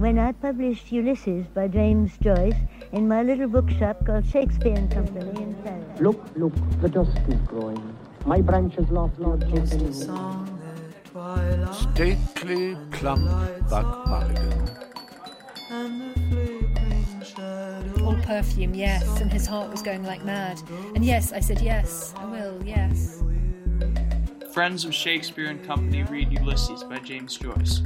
when I published Ulysses by James Joyce in my little bookshop called Shakespeare and Company in Paris. Look, look, the dusk is growing. My branches lost Lord Jason. Stately, plump Buck Mulligan. All perfume, yes, and his heart was going like mad. And yes, I said yes, I will, yes. Friends of Shakespeare and Company read Ulysses by James Joyce.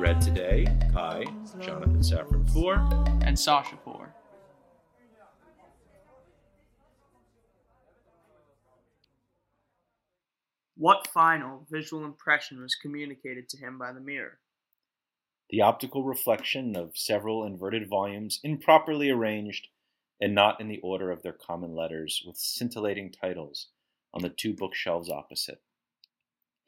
Read today by Jonathan Safran Foer and Sasha Foer. What final visual impression was communicated to him by the mirror? The optical reflection of several inverted volumes improperly arranged and not in the order of their common letters with scintillating titles on the two bookshelves opposite.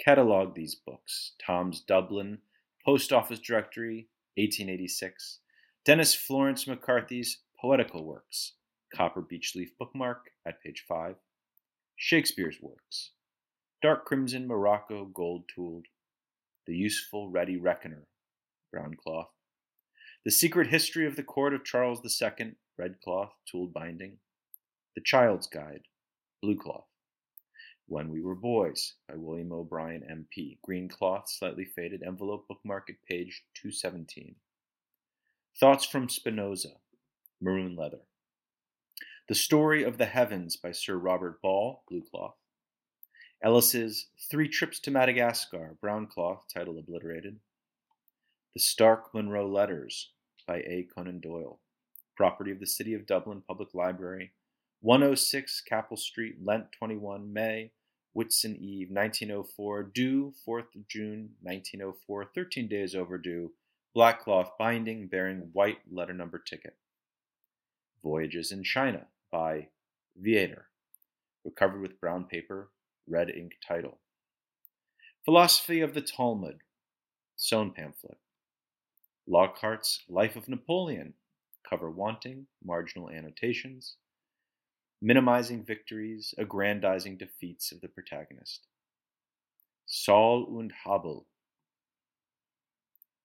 Catalogue these books Thom's Dublin, Post Office Directory, 1886, Denis Florence McCarthy's Poetical Works, Copper Beech Leaf Bookmark at page 5, Shakespeare's Works, Dark Crimson Morocco Gold Tooled, The Useful Ready Reckoner, brown cloth, The Secret History of the Court of Charles II, red cloth, tooled binding, The Child's Guide, blue cloth, when We Were Boys by William O'Brien, MP. Green cloth, slightly faded, envelope bookmark at page 217. Thoughts from Spinoza, maroon leather. The Story of the Heavens by Sir Robert Ball, blue cloth. Ellis's Three Trips to Madagascar, brown cloth, title obliterated. The Stark Monroe Letters by A. Conan Doyle, property of the City of Dublin Public Library, 106 Capel Street, Lent 21, May Whitsun Eve, 1904, due 4th of June, 1904, 13 days overdue, black cloth binding bearing white letter number ticket. Voyages in China by Viator, recovered with brown paper, red ink title. Philosophy of the Talmud, sewn pamphlet. Lockhart's Life of Napoleon, cover wanting, marginal annotations minimizing victories, aggrandizing defeats of the protagonist. Soll und Haben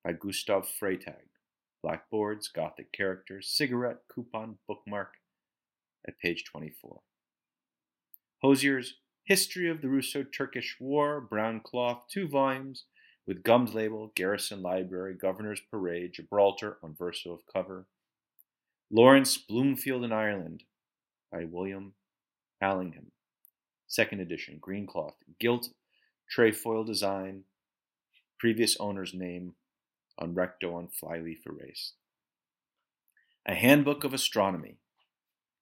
by Gustav Freytag. Blackboards, Gothic characters, cigarette, coupon, bookmark at page 24. Hozier's History of the Russo Turkish War, brown cloth, two volumes, with gummed label, Garrison Library, Governor's Parade, Gibraltar on verso of cover. Laurence Bloomfield in Ireland, by William Allingham. Second edition, green cloth, gilt trefoil design, previous owner's name on recto on flyleaf erased. A Handbook of Astronomy,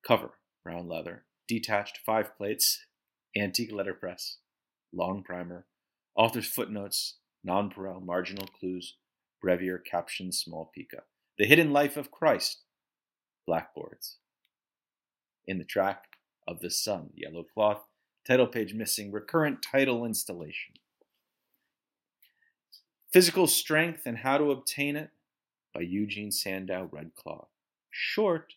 cover, brown leather, detached five plates, antique letterpress, long primer, author's footnotes, nonpareil marginal clues, brevier captions, small pica. The Hidden Life of Christ, blackboards in the track of the sun. Yellow cloth, title page missing, recurrent title installation. Physical Strength and How to Obtain It by Eugene Sandow, red cloth. Short,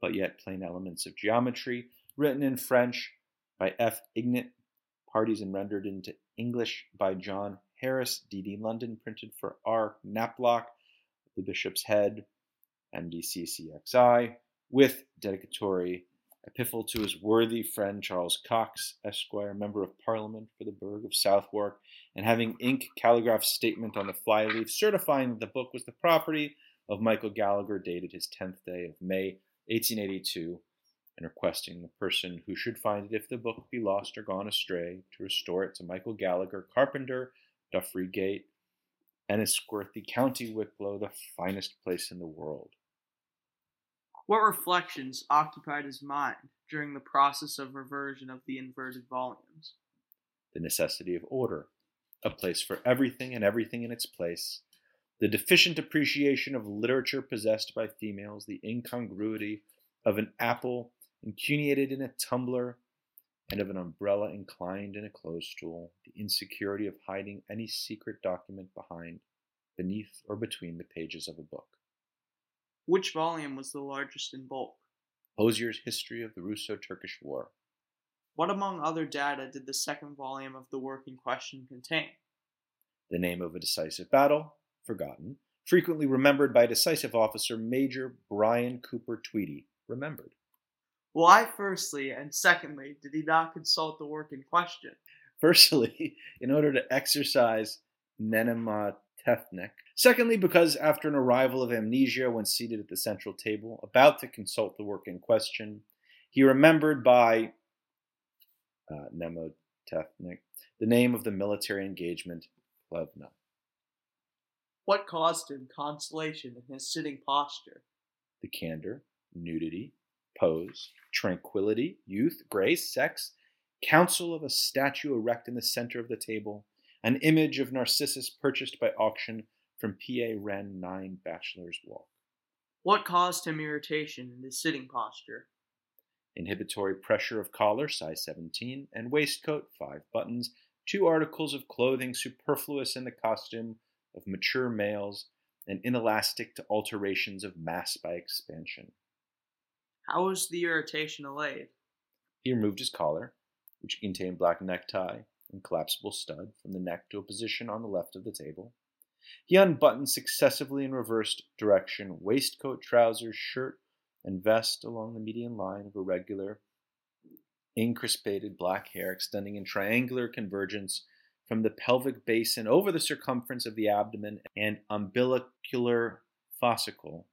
but yet plain elements of geometry, written in French by F. Ignat, Pardies and rendered into English by John Harris, D.D. London, printed for R. Knaplock, The Bishop's Head, MDCCXI, with dedicatory epiphal to his worthy friend Charles Cox, Esquire, Member of Parliament for the burgh of Southwark, and having ink calligraphed statement on the flyleaf certifying that the book was the property of Michael Gallagher, dated his 10th day of May, 1882, and requesting the person who should find it if the book be lost or gone astray to restore it to Michael Gallagher, carpenter, Duffrey Gate, Enniscorthy, County Wicklow, the finest place in the world. What reflections occupied his mind during the process of reversion of the inverted volumes? The necessity of order, a place for everything and everything in its place, the deficient appreciation of literature possessed by females, the incongruity of an apple incuneated in a tumbler and of an umbrella inclined in a clothes stool, the insecurity of hiding any secret document behind, beneath, or between the pages of a book. Which volume was the largest in bulk? Hozier's History of the Russo Turkish War. What, among other data, did the second volume of the work in question contain? The name of a decisive battle, forgotten, frequently remembered by decisive officer Major Brian Cooper Tweedy, remembered. Why, firstly, and secondly, did he not consult the work in question? Firstly, in order to exercise mnemotechnic. Secondly, because after an arrival of amnesia when seated at the central table, about to consult the work in question, he remembered by uh, mnemotechnic the name of the military engagement, Plevna. What caused him consolation in his sitting posture? The candor, nudity, pose, tranquility, youth, grace, sex, counsel of a statue erect in the center of the table, an image of Narcissus purchased by auction from P.A. Wren 9 Bachelor's Walk. What caused him irritation in his sitting posture? Inhibitory pressure of collar, size 17, and waistcoat, 5 buttons, two articles of clothing superfluous in the costume of mature males and inelastic to alterations of mass by expansion. How was the irritation allayed? He removed his collar, which contained black necktie and collapsible stud, from the neck to a position on the left of the table. He unbuttoned successively in reversed direction waistcoat, trousers, shirt, and vest along the median line of irregular, incrispated black hair extending in triangular convergence from the pelvic basin over the circumference of the abdomen and umbilicular fossicle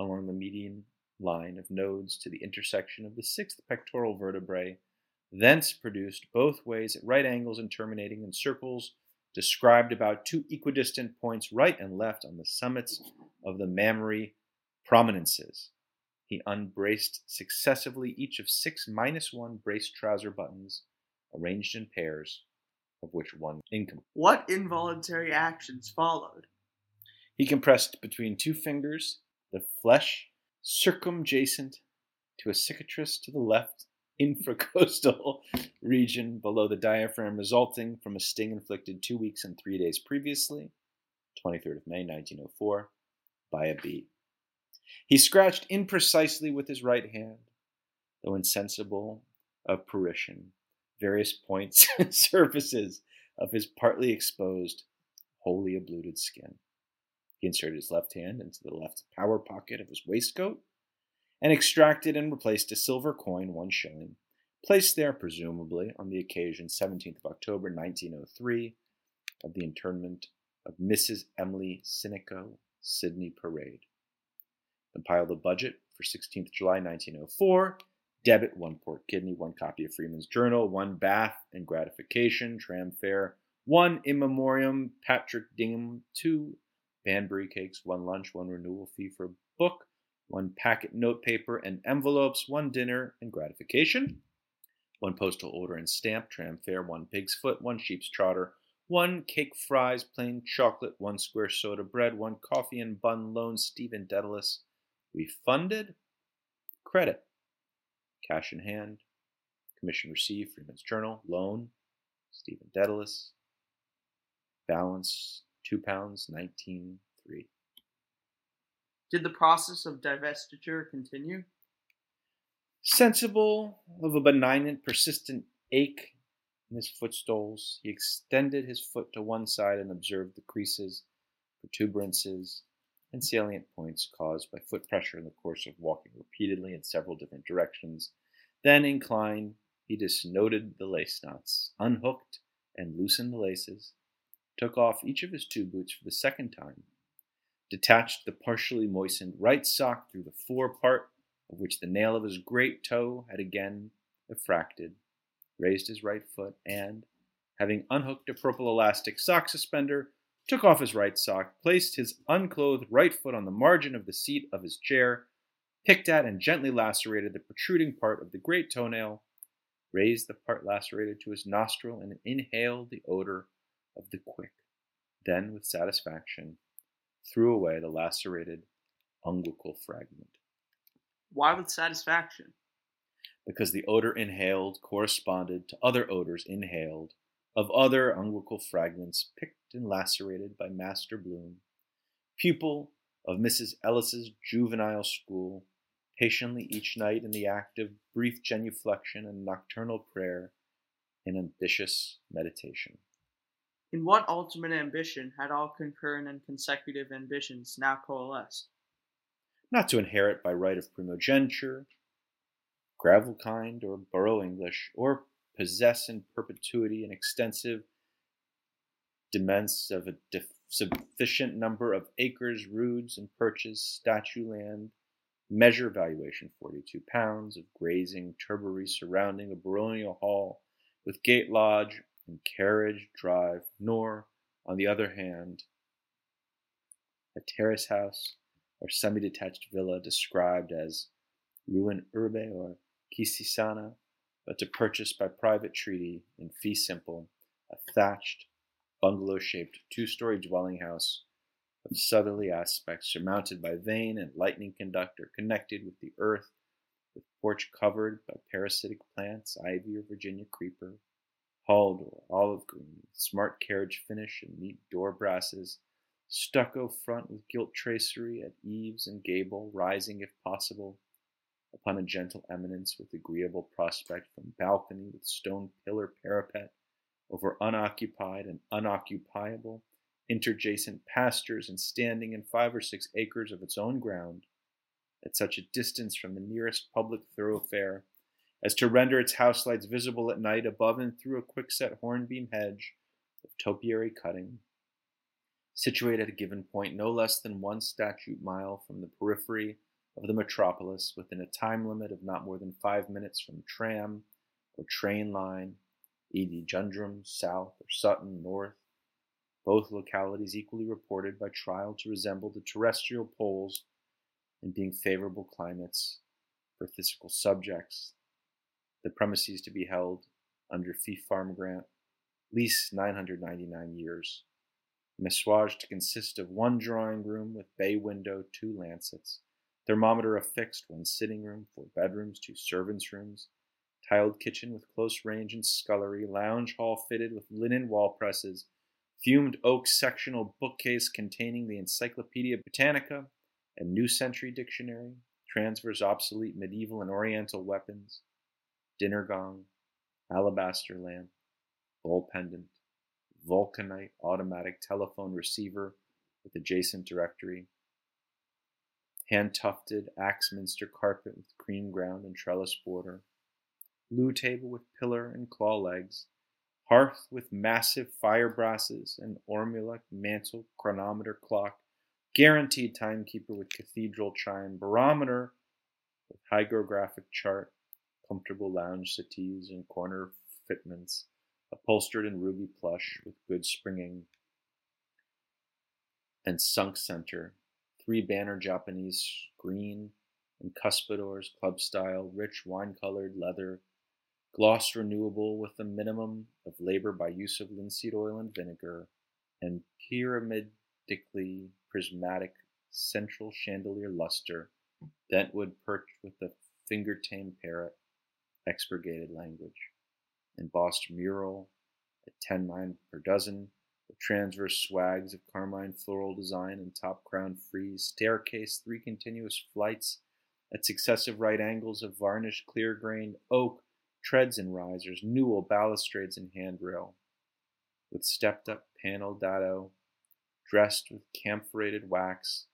along the median line of nodes to the intersection of the sixth pectoral vertebrae, thence produced both ways at right angles and terminating in circles described about two equidistant points right and left on the summits of the mammary prominences. He unbraced successively each of six minus one braced trouser buttons, arranged in pairs, of which one incomplete. What involuntary actions followed? He compressed between two fingers the flesh circumjacent to a cicatrice to the left infracostal region below the diaphragm resulting from a sting inflicted two weeks and three days previously, 23rd of May 1904, by a bee. He scratched imprecisely with his right hand, though insensible of prurition, various points and surfaces of his partly exposed, wholly abluted skin. He inserted his left hand into the left power pocket of his waistcoat and extracted and replaced a silver coin, one shilling, placed there presumably on the occasion 17th of October 1903 of the internment of Mrs. Emily Sinico, Sydney Parade. Compiled a budget for 16th July 1904. Debit one port kidney, one copy of Freeman's Journal, one bath and gratification, tram fare, one in memoriam Patrick Dignam, two Banbury cakes, one lunch, one renewal fee for a book, one packet notepaper and envelopes, one dinner and gratification, one postal order and stamp, tram fare, one pig's foot, one sheep's trotter, one cake Fry's, plain chocolate, one square soda bread, one coffee and bun loan, Stephen Dedalus. Refunded, credit, cash in hand, commission received, Freeman's Journal, loan, Stephen Dedalus, balance two pounds nineteen three. Did the process of divestiture continue? Sensible of a benignant, persistent ache in his footstoles, he extended his foot to one side and observed the creases, protuberances, and salient points caused by foot pressure in the course of walking repeatedly in several different directions. Then, inclined, he disnoted the lace knots, unhooked and loosened the laces, took off each of his two boots for the second time, detached the partially moistened right sock through the fore part of which the nail of his great toe had again effracted, raised his right foot, and, having unhooked a purple elastic sock suspender, took off his right sock, placed his unclothed right foot on the margin of the seat of his chair, picked at and gently lacerated the protruding part of the great toenail, raised the part lacerated to his nostril, and inhaled the odor of the quick. Then, with satisfaction, threw away the lacerated unguical fragment. Why with satisfaction? Because the odor inhaled corresponded to other odors inhaled of other unguical fragments picked and lacerated by Master Bloom, pupil of Mrs. Ellis's juvenile school, patiently each night in the act of brief genuflection and nocturnal prayer in ambitious meditation. In what ultimate ambition had all concurrent and consecutive ambitions now coalesced? Not to inherit by right of primogeniture, gavelkind or borough English, or possess in perpetuity an extensive demesne of a def- sufficient number of acres, roods, and perches, statue land, measure valuation 42 pounds, of grazing turbary surrounding a baronial hall with gate lodge and carriage drive, nor, on the other hand, a terrace house or semi detached villa described as rus in urbe or quisisana, but to purchase by private treaty in fee simple a thatched, bungalow shaped two story dwelling house of southerly aspect surmounted by vane and lightning conductor connected with the earth with porch covered by parasitic plants, ivy or Virginia creeper, hall door, olive green, smart carriage finish and neat door brasses, stucco front with gilt tracery at eaves and gable, rising if possible upon a gentle eminence with agreeable prospect from balcony with stone pillar parapet over unoccupied and unoccupiable interjacent pastures and standing in five or six acres of its own ground at such a distance from the nearest public thoroughfare as to render its house lights visible at night above and through a quickset hornbeam hedge of topiary cutting, situated at a given point no less than one statute mile from the periphery of the metropolis within a time limit of not more than five minutes from tram or train line, e.d. Dundrum, South, or Sutton, North, both localities equally reported by trial to resemble the terrestrial poles in being favorable climates for physical subjects. The premises to be held under fee farm grant, lease 999 years. Messuage to consist of one drawing room with bay window, two lancets, Thermometer affixed, one sitting room, four bedrooms, two servants' rooms, tiled kitchen with close range and scullery, lounge hall fitted with linen wall presses, fumed oak sectional bookcase containing the Encyclopedia Britannica and New Century Dictionary, transfers obsolete medieval and oriental weapons, dinner gong, alabaster lamp, bowl pendant, vulcanite automatic telephone receiver with adjacent directory, hand tufted Axminster carpet with cream ground and trellis border, loo table with pillar and claw legs, hearth with massive fire brasses and ormolu mantel chronometer clock, guaranteed timekeeper with cathedral chime, barometer with hygrographic chart, comfortable lounge settees and corner fitments, upholstered in ruby plush with good springing, and sunk center. Three banner Japanese green and cuspidors, club style, rich wine colored leather, gloss renewable with a minimum of labor by use of linseed oil and vinegar, and pyramidically prismatic central chandelier luster, bentwood perched with a finger tame parrot, expurgated language, embossed mural at 10 nine per dozen, with transverse swags of carmine floral design and top crown frieze, staircase, three continuous flights at successive right angles of varnished clear grained oak, treads and risers, newel balustrades and handrail, with stepped up panel dado, dressed with camphorated wax,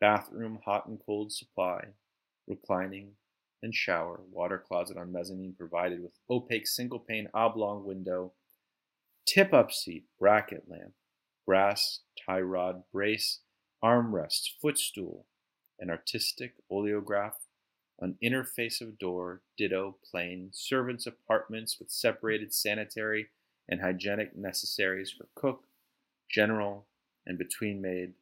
bathroom hot and cold supply, reclining and shower, water closet on mezzanine provided with opaque single pane oblong window tip up seat, bracket lamp, brass tie rod brace, armrests, footstool, an artistic oleograph, an interface of door, ditto, plain, servants' apartments with separated sanitary and hygienic necessaries for cook, general, and between maid,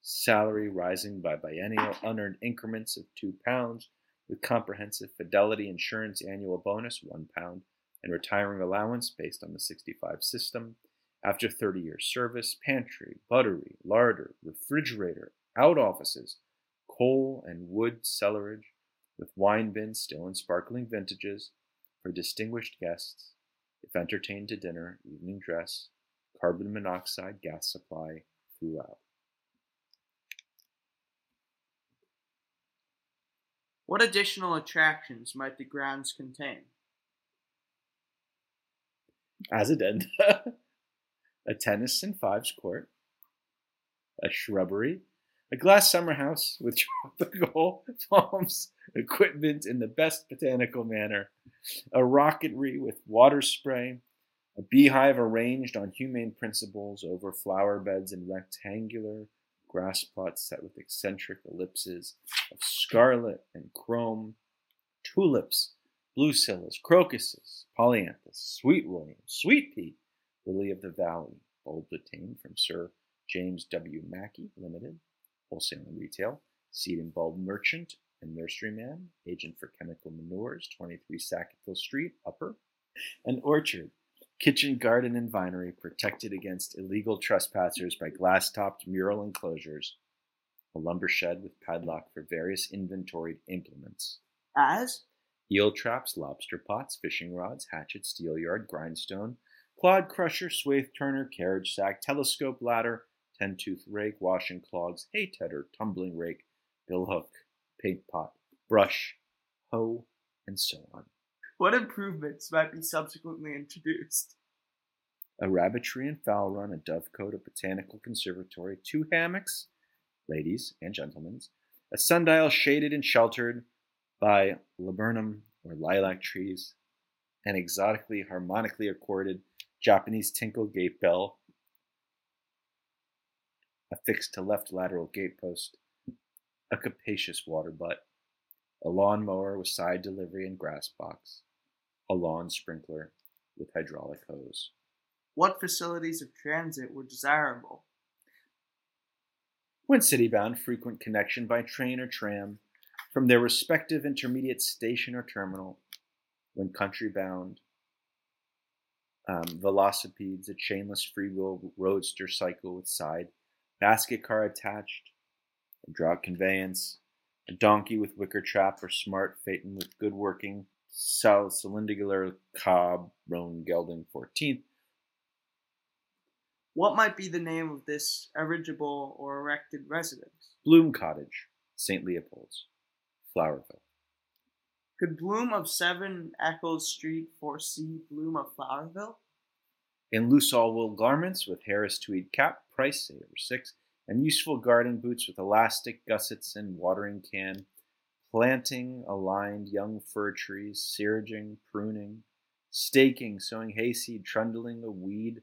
salary rising by biennial unearned increments of two pounds, with comprehensive fidelity insurance annual bonus one pound, and retiring allowance based on the 65 system. After 30 years service, pantry, buttery, larder, refrigerator, out offices, coal and wood cellarage, with wine bins still in sparkling vintages for distinguished guests, if entertained to dinner, evening dress, carbon monoxide gas supply throughout. What additional attractions might the grounds contain? As did. a tennis and fives court, a shrubbery, a glass summer house with tropical palms, equipment in the best botanical manner, a rocketry with water spray, a beehive arranged on humane principles over flower beds in rectangular grass plots set with eccentric ellipses of scarlet and chrome, tulips, blue scillas, crocuses, polyanthus, sweet william, sweet pea, lily of the valley, bulb obtained from Sir James W. Mackey Limited, wholesale and retail, seed and bulb merchant and nurseryman, agent for chemical manures, 23 Sackville Street, Upper, an orchard, kitchen, garden, and vinery protected against illegal trespassers by glass topped mural enclosures, a lumber shed with padlock for various inventoried implements, As? eel traps, lobster pots, fishing rods, hatchet, steel yard, grindstone, clod crusher, swathe turner, carriage sack, telescope ladder, ten tooth rake, washing clogs, hay tedder, tumbling rake, bill hook, paint pot, brush, hoe, and so on. What improvements might be subsequently introduced? A rabbitry and fowl run, a dovecote, a botanical conservatory, two hammocks, ladies and gentlemen's, a sundial shaded and sheltered by laburnum or lilac trees, an exotically harmonically accorded Japanese tinkle gate bell affixed to left lateral gate post, a capacious water butt, a lawn mower with side delivery and grass box, a lawn sprinkler with hydraulic hose. What facilities of transit were desirable? When city bound, frequent connection by train or tram from their respective intermediate station or terminal. When country bound, um, velocipedes, a chainless freewheel roadster cycle with side basket car attached, a draught conveyance, a donkey with wicker trap or smart phaeton with good working south cylindrical cob, roan gelding 14th. What might be the name of this erigible or erected residence? Bloom Cottage, St. Leopold's, Flowerville. Could Bloom of 7 Eccles Street foresee Bloom of Flowerville? In loose all wool garments with Harris tweed cap, price 8 over 6, and useful garden boots with elastic gussets and watering can, planting aligned young fir trees, serging, pruning, staking, sowing hayseed, trundling a weed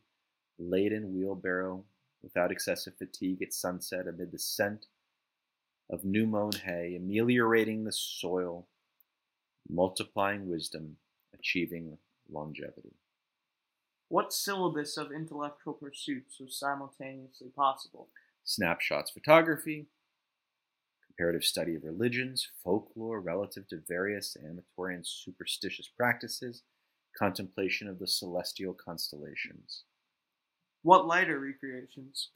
laden wheelbarrow without excessive fatigue at sunset amid the scent of new mown hay, ameliorating the soil, multiplying wisdom, achieving longevity. What syllabus of intellectual pursuits was simultaneously possible? Snapshots photography, comparative study of religions, folklore relative to various amatory and superstitious practices, contemplation of the celestial constellations. What lighter recreations?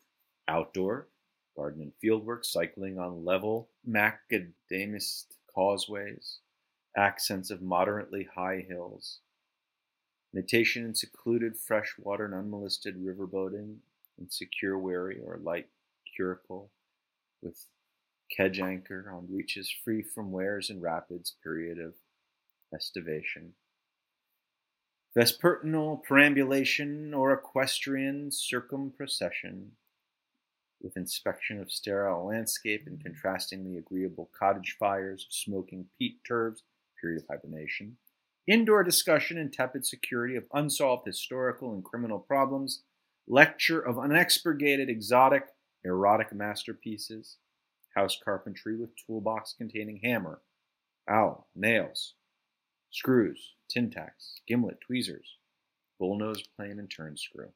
Outdoor, garden and fieldwork, cycling on level macadamist causeways, accents of moderately high hills, natation in secluded freshwater and unmolested river boating, in secure wherry or light curricle with kedge anchor on reaches free from wares and rapids, period of estivation. Vespertinal perambulation or equestrian circumprocession with inspection of sterile landscape and contrastingly agreeable cottage fires, smoking peat turves, period of hibernation, indoor discussion and tepid security of unsolved historical and criminal problems, lecture of unexpurgated exotic erotic masterpieces, house carpentry with toolbox containing hammer, owl, nails, screws, tin tacks, gimlet, tweezers, bullnose plane and turn screw.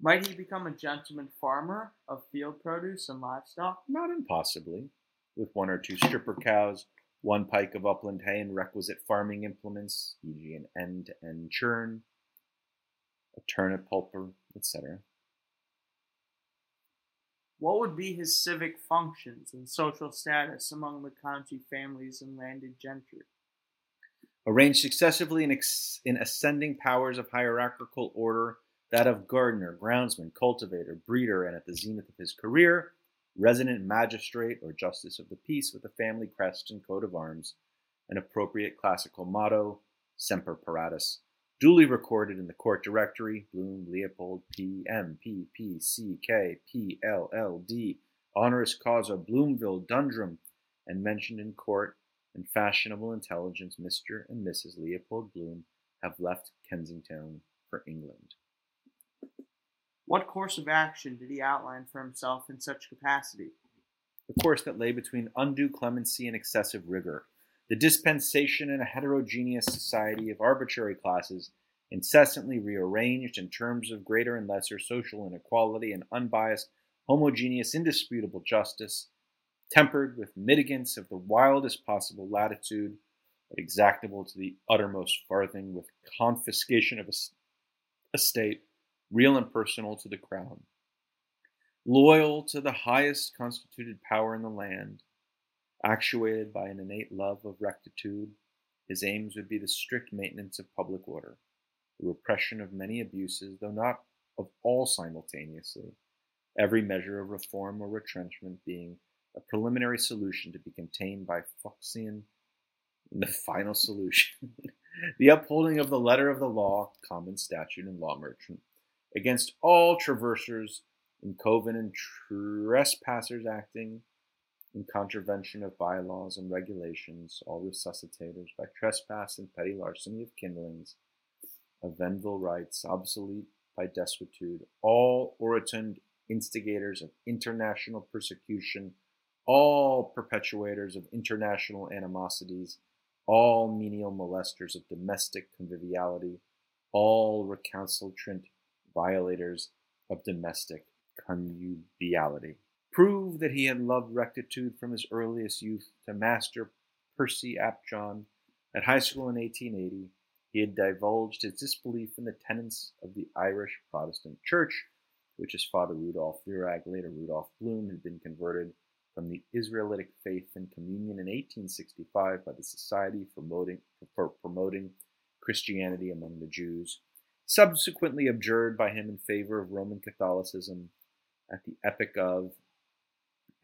Might he become a gentleman farmer of field produce and livestock? Not impossibly, with one or two stripper cows, one pike of upland hay, and requisite farming implements, e.g., an end to end churn, a turnip pulper, etc. What would be his civic functions and social status among the county families and landed gentry? Arranged successively in, ex- in ascending powers of hierarchical order, that of gardener, groundsman, cultivator, breeder, and at the zenith of his career, resident magistrate or justice of the peace with a family crest and coat of arms, an appropriate classical motto, semper paratus, duly recorded in the court directory, Bloom Leopold P M P P C K P L L D, honoris causa Bloomville Dundrum, and mentioned in court and fashionable intelligence Mr. and Mrs. Leopold Bloom have left Kensington for England. What course of action did he outline for himself in such capacity? The course that lay between undue clemency and excessive rigor, the dispensation in a heterogeneous society of arbitrary classes, incessantly rearranged in terms of greater and lesser social inequality and unbiased, homogeneous, indisputable justice, tempered with mitigants of the wildest possible latitude, but exactable to the uttermost farthing, with confiscation of a state, real and personal to the crown, loyal to the highest constituted power in the land, actuated by an innate love of rectitude, his aims would be the strict maintenance of public order, the repression of many abuses, though not of all simultaneously, every measure of reform or retrenchment being a preliminary solution to be contained by fluxion the final solution. the upholding of the letter of the law, common statute, and law merchant, against all traversers in coven and trespassers acting in contravention of bylaws and regulations, all resuscitators by trespass and petty larceny of kindlings, of Venville rights, obsolete by desuetude, all orotund instigators of international persecution, all perpetuators of international animosities, all menial molesters of domestic conviviality, all recalcitrant violators of domestic connubiality. Prove that he had loved rectitude from his earliest youth to Master Percy Apjohn. At high school in 1880, he had divulged his disbelief in the tenets of the Irish Protestant Church, which his father Rudolf Virag, later Rudolf Bloom, had been converted from the Israelitic faith and communion in 1865 by the Society for Promoting, for promoting Christianity among the Jews, subsequently abjured by him in favor of Roman Catholicism at the epoch of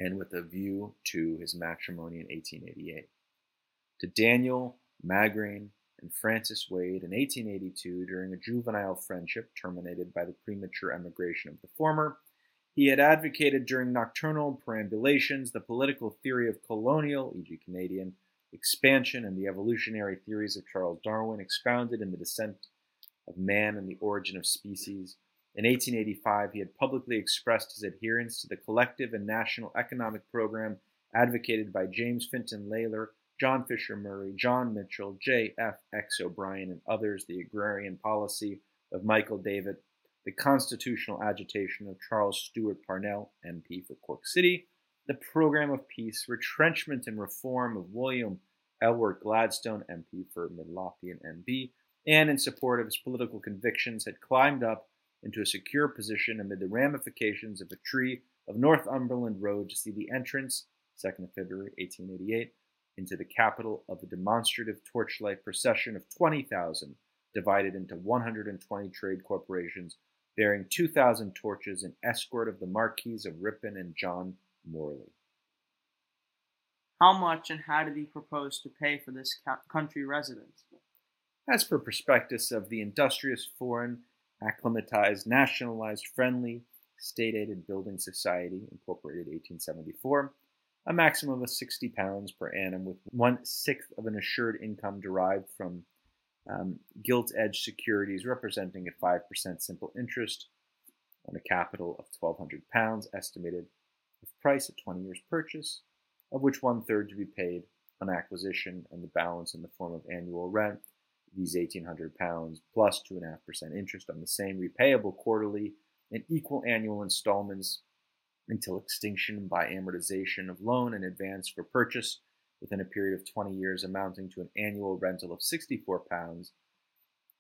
and with a view to his matrimony in 1888. To Daniel Magrane and Francis Wade in 1882, during a juvenile friendship terminated by the premature emigration of the former, he had advocated during nocturnal perambulations the political theory of colonial, e.g., Canadian, expansion and the evolutionary theories of Charles Darwin expounded in The Descent of Man and the Origin of Species. In 1885, he had publicly expressed his adherence to the collective and national economic program advocated by James Fintan Lalor, John Fisher Murray, John Mitchel, J. F. X. O'Brien, and others, the agrarian policy of Michael Davitt, the constitutional agitation of Charles Stewart Parnell, MP for Cork City, the program of peace, retrenchment and reform of William Ellsworth Gladstone, MP for Midlothian NB, and in support of his political convictions, had climbed up into a secure position amid the ramifications of a tree of Northumberland Road to see the entrance, 2nd of February 1888, into the capital of a demonstrative torchlight procession of 20,000, divided into 120 trade corporations bearing 2,000 torches in escort of the Marquis of Ripon and John Morley. How much and how did he propose to pay for this country residence? As per prospectus of the industrious foreign, acclimatized, nationalized, friendly, state aided building society, incorporated 1874, a maximum of 60 pounds per annum with one sixth of an assured income derived from um, gilt edged securities representing at 5% simple interest on a capital of 1,200 pounds, estimated with price at 20 years purchase, of which one third to be paid on acquisition and the balance in the form of annual rent. These 1,800 pounds plus 2.5% interest on the same, repayable quarterly in equal annual installments until extinction by amortization of loan and advance for purchase within a period of 20 years amounting to an annual rental of 64 pounds,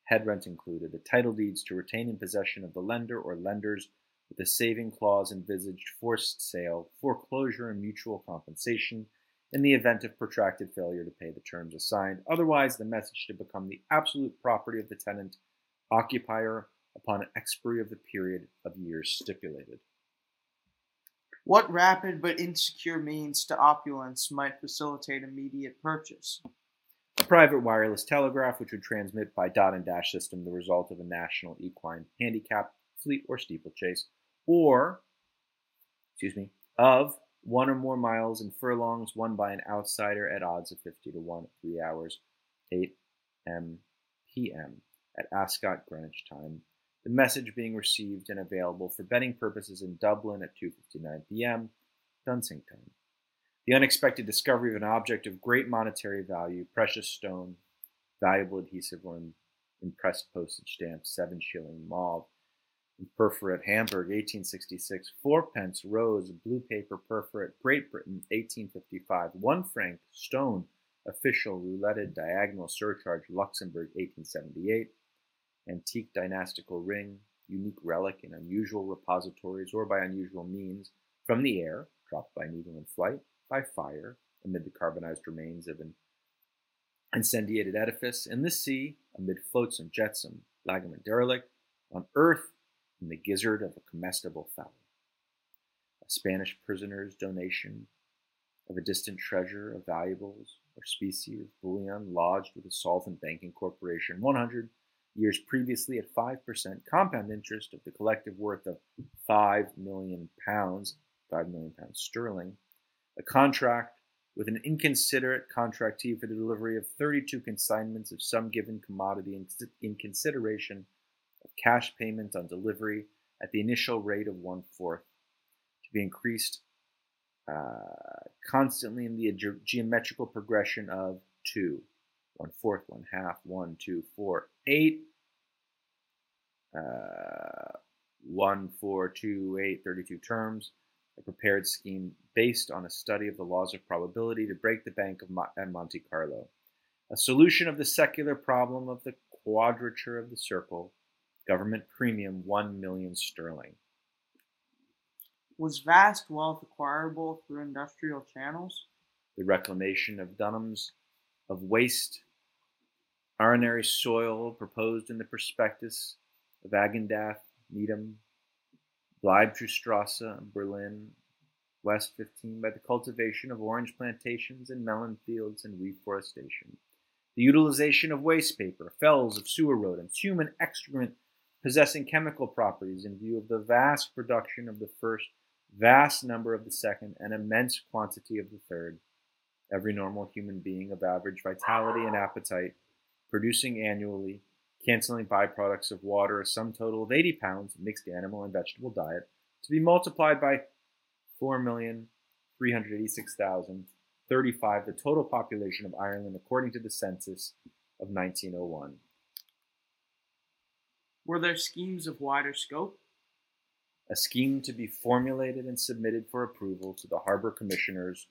head rent included, the title deeds to retain in possession of the lender or lenders with a saving clause envisaged forced sale, foreclosure, and mutual compensation in the event of protracted failure to pay the terms assigned. Otherwise, the messuage should become the absolute property of the tenant occupier upon expiry of the period of years stipulated. What rapid but insecure means to opulence might facilitate immediate purchase? a private wireless telegraph which would transmit by dot and dash system the result of a national equine handicap, fleet, or steeplechase, or, excuse me, of one or more miles in furlongs won by an outsider at odds of 50 to 1 at 3 hours, 8 m p.m. at Ascot Greenwich time, the message being received and available for betting purposes in Dublin at 2.59 p.m. Dunsink time. The unexpected discovery of an object of great monetary value, precious stone, valuable adhesive or impressed postage stamp, 7 shilling mauve, perforate Hamburg 1866, fourpence rose blue paper perforate Great Britain 1855, one franc stone official rouletted diagonal surcharge Luxembourg 1878, antique dynastical ring, unique relic in unusual repositories or by unusual means, from the air, dropped by needle in flight, by fire, amid the carbonized remains of an incendiated edifice, in the sea, amid floats and jetsam, lagament derelict, on earth, the gizzard of a comestible fowl. A Spanish prisoner's donation of a distant treasure of valuables or specie of bullion lodged with a solvent banking corporation 100 years previously at 5% compound interest of the collective worth of 5 million pounds, 5 million pounds sterling, a contract with an inconsiderate contractee for the delivery of 32 consignments of some given commodity in, consideration cash payment on delivery at the initial rate of one fourth, to be increased uh, constantly in the ge- geometrical progression of two, one fourth, one half, one, two, four, eight, uh, one, four, two, eight, 32 terms, a prepared scheme based on a study of the laws of probability to break the bank of Mo- at Monte Carlo, a solution of the secular problem of the quadrature of the circle, government premium 1 million sterling. Was vast wealth acquirable through industrial channels? The reclamation of dunams of waste arenary soil proposed in the prospectus of Agendath, Netaim, Bleibtreustrasse, Berlin, West 15, by the cultivation of orange plantations and melon fields and reforestation. The utilization of waste paper, fells of sewer rodents, human excrement possessing chemical properties in view of the vast production of the first, vast number of the second, and immense quantity of the third. Every normal human being of average vitality and appetite, producing annually, canceling byproducts of water, a sum total of 80 pounds mixed animal and vegetable diet, to be multiplied by 4,386,035, the total population of Ireland according to the census of 1901. Were there schemes of wider scope? A scheme to be formulated and submitted for approval to the harbor commissioners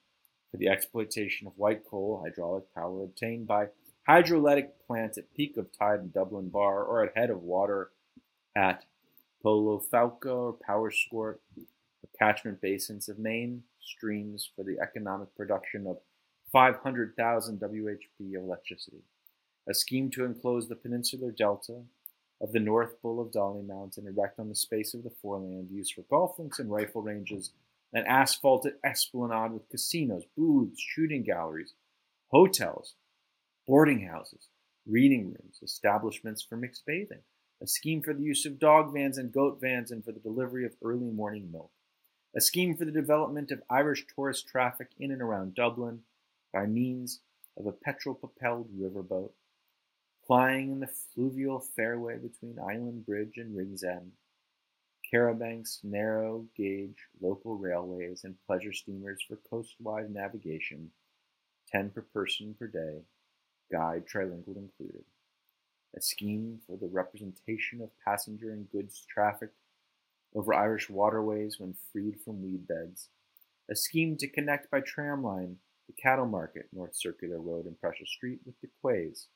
for the exploitation of white coal hydraulic power obtained by hydroelectric plants at peak of tide in Dublin Bar or at head of water at Poulaphouca or Powerscourt, or catchment basins of main streams for the economic production of 500,000 WHP of electricity. A scheme to enclose the peninsular delta of the North Bull of Dollymount and erect on the space of the foreland used for golf links and rifle ranges an asphalted esplanade with casinos, booths, shooting galleries, hotels, boarding houses, reading rooms, establishments for mixed bathing, a scheme for the use of dog vans and goat vans and for the delivery of early morning milk, a scheme for the development of Irish tourist traffic in and around Dublin by means of a petrol propelled riverboat, plying in the fluvial fairway between Island Bridge and Ringsend, charabancs, narrow gauge local railways, and pleasure steamers for coastwise navigation, 10 per person per day, guide trilingual included. A scheme for the representation of passenger and goods traffic over Irish waterways when freed from weed beds. A scheme to connect by tram line the cattle market, North Circular Road and Prussia Street with the quays,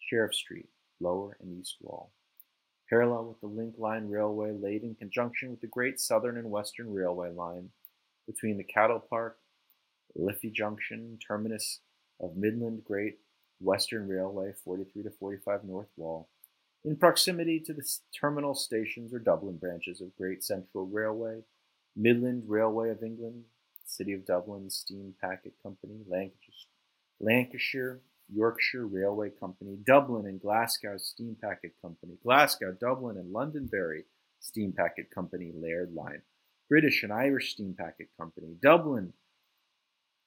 Sheriff Street, Lower and East Wall. Parallel with the Link Line Railway laid in conjunction with the Great Southern and Western Railway line between the Cattle Park, Liffey Junction, terminus of Midland Great Western Railway 43 to 45 North Wall, in proximity to the terminal stations or Dublin branches of Great Central Railway, Midland Railway of England, City of Dublin Steam Packet Company, Lancashire, Lancashire Yorkshire Railway Company, Dublin and Glasgow Steam Packet Company, Glasgow, Dublin and Londonderry Steam Packet Company, Laird Line, British and Irish Steam Packet Company, Dublin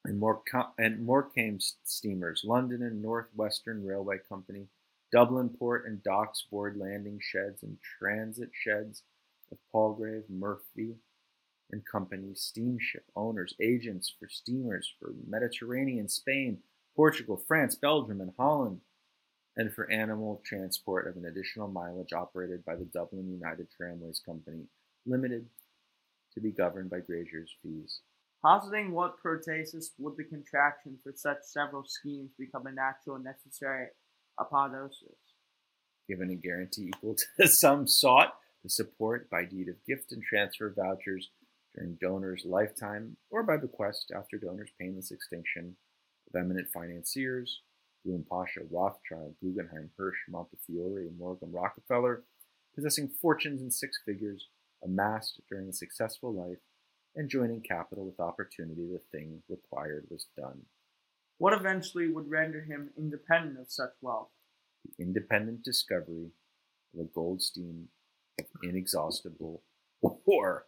and, Morca- and Morecambe Steamers, London and North Western Railway Company, Dublin Port and Docks Board Landing Sheds and Transit Sheds of Palgrave, Murphy and Company, steamship owners, agents for steamers for Mediterranean, Spain, Portugal, France, Belgium, and Holland, and for animal transport of an additional mileage operated by the Dublin United Tramways Company, Limited, to be governed by grazier's fees. Positing what protasis would the contraction for such several schemes become a natural and necessary apodosis? Given a guarantee equal to the sum sought, the support by deed of gift and transfer vouchers during donor's lifetime or by bequest after donor's painless extinction of eminent financiers, Boone Pasha, Rothschild, Guggenheim, Hirsch, Montefiore, and Morgan Rockefeller, possessing fortunes in six figures amassed during a successful life and joining capital with opportunity, the thing required was done. What eventually would render him independent of such wealth? The independent discovery of a Goldstein of inexhaustible or